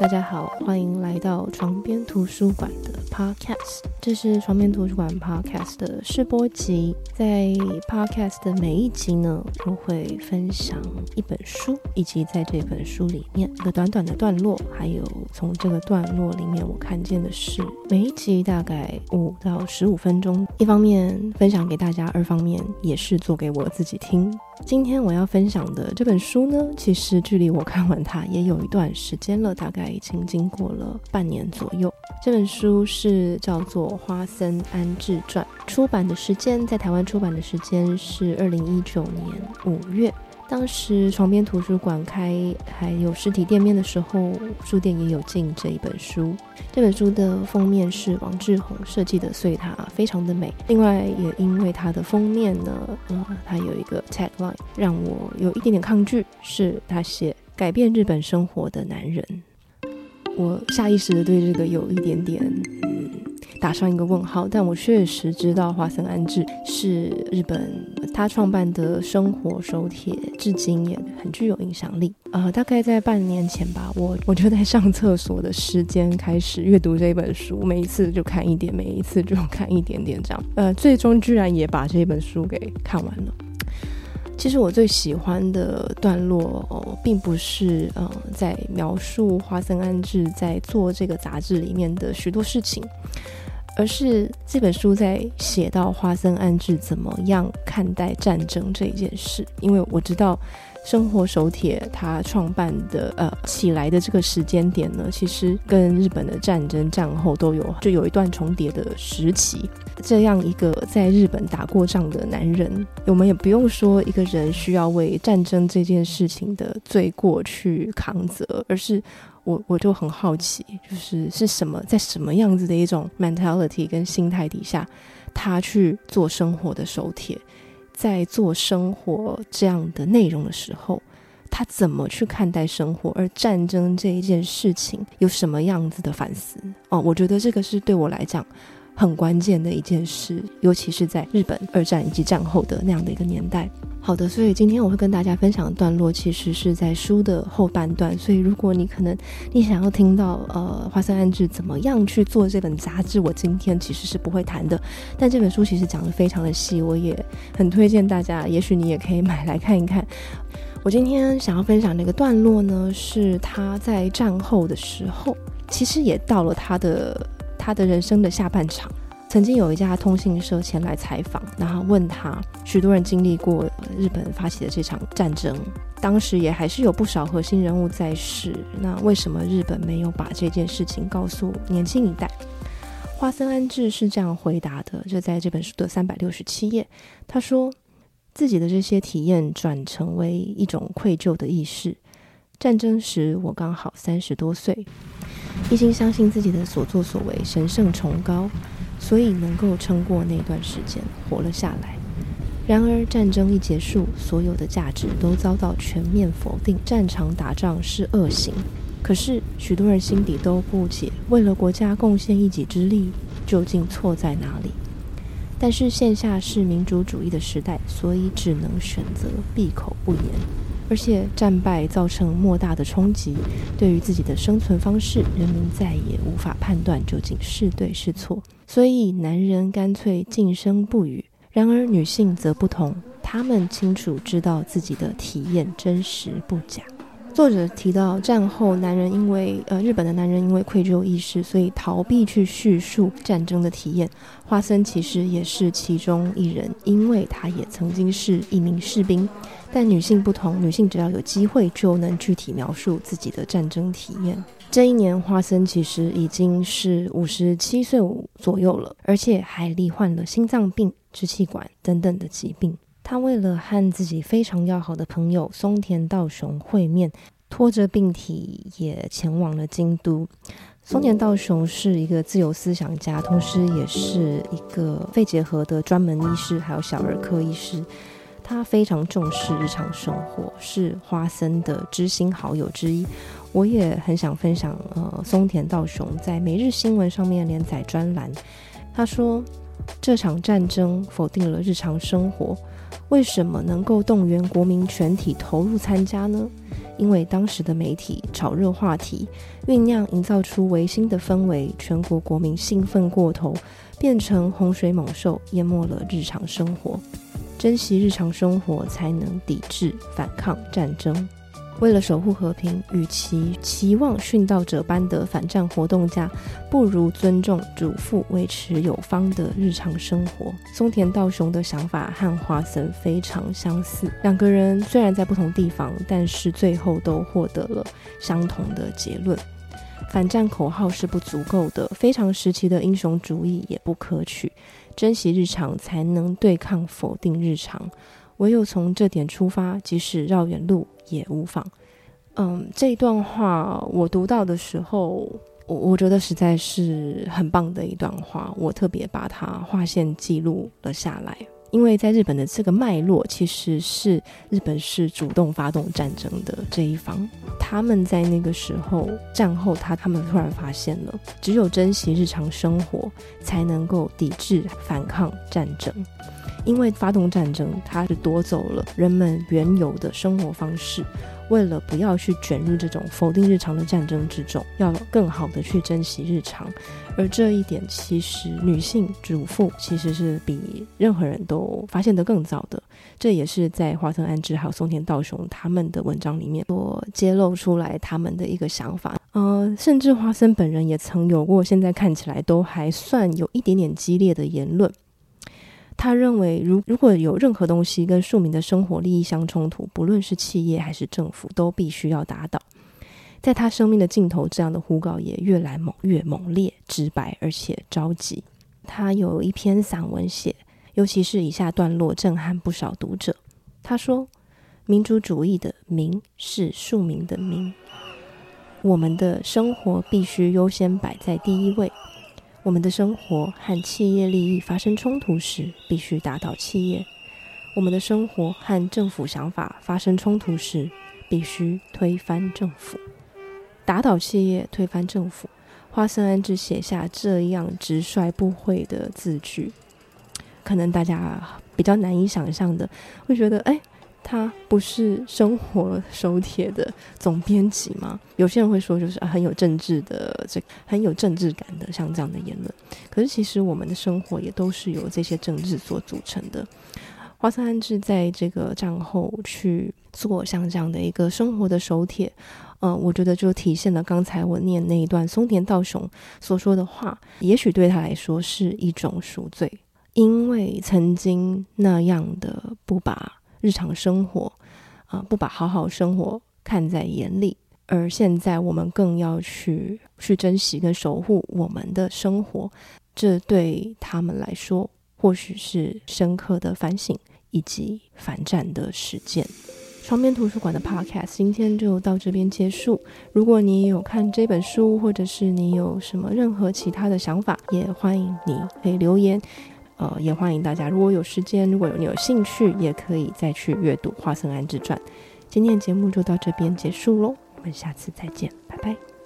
大家好，欢迎来到床边图书馆的 Podcast。这是床边图书馆 Podcast 的试播集。在 Podcast 的每一集呢，我会分享一本书，以及在这本书里面一个短短的段落，还有从这个段落里面我看见的事。每一集大概五到十五分钟，一方面分享给大家，二方面也是做给我自己听。今天我要分享的这本书呢，其实距离我看完它也有一段时间了，大概已经经过了半年左右。这本书是叫做《花森安治传》，出版的时间在台湾出版的时间是二零一九年五月。当时床边图书馆开还有实体店面的时候，书店也有进这一本书。这本书的封面是王志宏设计的所以它，非常的美。另外，也因为它的封面呢，呃，它有一个 tagline 让我有一点点抗拒，是他写“改变日本生活的男人”。我下意识的对这个有一点点。打上一个问号，但我确实知道华森安置是日本他创办的生活手帖，至今也很具有影响力。呃，大概在半年前吧，我我就在上厕所的时间开始阅读这本书，每一次就看一点，每一次就看一点点这样。呃，最终居然也把这本书给看完了。其实我最喜欢的段落哦，并不是呃在描述华森安置在做这个杂志里面的许多事情。而是这本书在写到花森安治怎么样看待战争这一件事，因为我知道生活手帖它创办的呃起来的这个时间点呢，其实跟日本的战争战后都有就有一段重叠的时期。这样一个在日本打过仗的男人，我们也不用说一个人需要为战争这件事情的罪过去扛责，而是。我我就很好奇，就是是什么在什么样子的一种 mentality 跟心态底下，他去做生活的手帖，在做生活这样的内容的时候，他怎么去看待生活？而战争这一件事情有什么样子的反思？哦，我觉得这个是对我来讲。很关键的一件事，尤其是在日本二战以及战后的那样的一个年代。好的，所以今天我会跟大家分享的段落，其实是在书的后半段。所以如果你可能你想要听到呃花森安治怎么样去做这本杂志，我今天其实是不会谈的。但这本书其实讲的非常的细，我也很推荐大家，也许你也可以买来看一看。我今天想要分享那个段落呢，是他在战后的时候，其实也到了他的。他的人生的下半场，曾经有一家通讯社前来采访，然后问他，许多人经历过日本发起的这场战争，当时也还是有不少核心人物在世，那为什么日本没有把这件事情告诉年轻一代？花森安治是这样回答的，就在这本书的三百六十七页，他说自己的这些体验转成为一种愧疚的意识。战争时我刚好三十多岁。一心相信自己的所作所为神圣崇高，所以能够撑过那段时间，活了下来。然而战争一结束，所有的价值都遭到全面否定。战场打仗是恶行，可是许多人心底都不解：为了国家贡献一己之力，究竟错在哪里？但是线下是民主主义的时代，所以只能选择闭口不言。而且战败造成莫大的冲击，对于自己的生存方式，人们再也无法判断究竟是对是错，所以男人干脆静声不语。然而女性则不同，她们清楚知道自己的体验真实不假。作者提到，战后男人因为呃日本的男人因为愧疚意识，所以逃避去叙述战争的体验。花森其实也是其中一人，因为他也曾经是一名士兵。但女性不同，女性只要有机会就能具体描述自己的战争体验。这一年，花森其实已经是五十七岁左右了，而且还罹患了心脏病、支气管等等的疾病。他为了和自己非常要好的朋友松田道雄会面，拖着病体也前往了京都。松田道雄是一个自由思想家，同时也是一个肺结核的专门医师，还有小儿科医师。他非常重视日常生活，是花森的知心好友之一。我也很想分享，呃，松田道雄在每日新闻上面连载专栏。他说。这场战争否定了日常生活，为什么能够动员国民全体投入参加呢？因为当时的媒体炒热话题，酝酿营造出维新的氛围，全国国民兴奋过头，变成洪水猛兽，淹没了日常生活。珍惜日常生活，才能抵制反抗战争。为了守护和平，与其期望殉道者般的反战活动家，不如尊重主妇维持有方的日常生活。松田道雄的想法和华森非常相似，两个人虽然在不同地方，但是最后都获得了相同的结论：反战口号是不足够的，非常时期的英雄主义也不可取。珍惜日常，才能对抗否定日常。唯有从这点出发，即使绕远路也无妨。嗯，这一段话我读到的时候，我我觉得实在是很棒的一段话，我特别把它划线记录了下来。因为在日本的这个脉络，其实是日本是主动发动战争的这一方。他们在那个时候战后，他他们突然发现了，只有珍惜日常生活，才能够抵制反抗战争。因为发动战争，它是夺走了人们原有的生活方式。为了不要去卷入这种否定日常的战争之中，要更好的去珍惜日常。而这一点，其实女性主妇其实是比任何人都发现得更早的。这也是在华森安之还有松田道雄他们的文章里面所揭露出来他们的一个想法。呃，甚至华森本人也曾有过现在看起来都还算有一点点激烈的言论。他认为，如如果有任何东西跟庶民的生活利益相冲突，不论是企业还是政府，都必须要打倒。在他生命的尽头，这样的呼告也越来猛越猛烈、直白而且着急。他有一篇散文写，尤其是以下段落震撼不少读者。他说：“民主主义的民是庶民的民，我们的生活必须优先摆在第一位。”我们的生活和企业利益发生冲突时，必须打倒企业；我们的生活和政府想法发生冲突时，必须推翻政府。打倒企业，推翻政府。花森安之写下这样直率不讳的字句，可能大家比较难以想象的，会觉得，哎。他不是生活手帖的总编辑吗？有些人会说，就是很有政治的，这很有政治感的，像这样的言论。可是其实我们的生活也都是由这些政治所组成的。华森安治在这个战后去做像这样的一个生活的手帖，嗯，我觉得就体现了刚才我念那一段松田道雄所说的话，也许对他来说是一种赎罪，因为曾经那样的不把。日常生活，啊，不把好好生活看在眼里，而现在我们更要去去珍惜跟守护我们的生活，这对他们来说或许是深刻的反省以及反战的实践。床边图书馆的 Podcast 今天就到这边结束。如果你有看这本书，或者是你有什么任何其他的想法，也欢迎你可以留言。呃，也欢迎大家，如果有时间，如果有你有兴趣，也可以再去阅读《华森安之传》。今天的节目就到这边结束喽，我们下次再见，拜拜。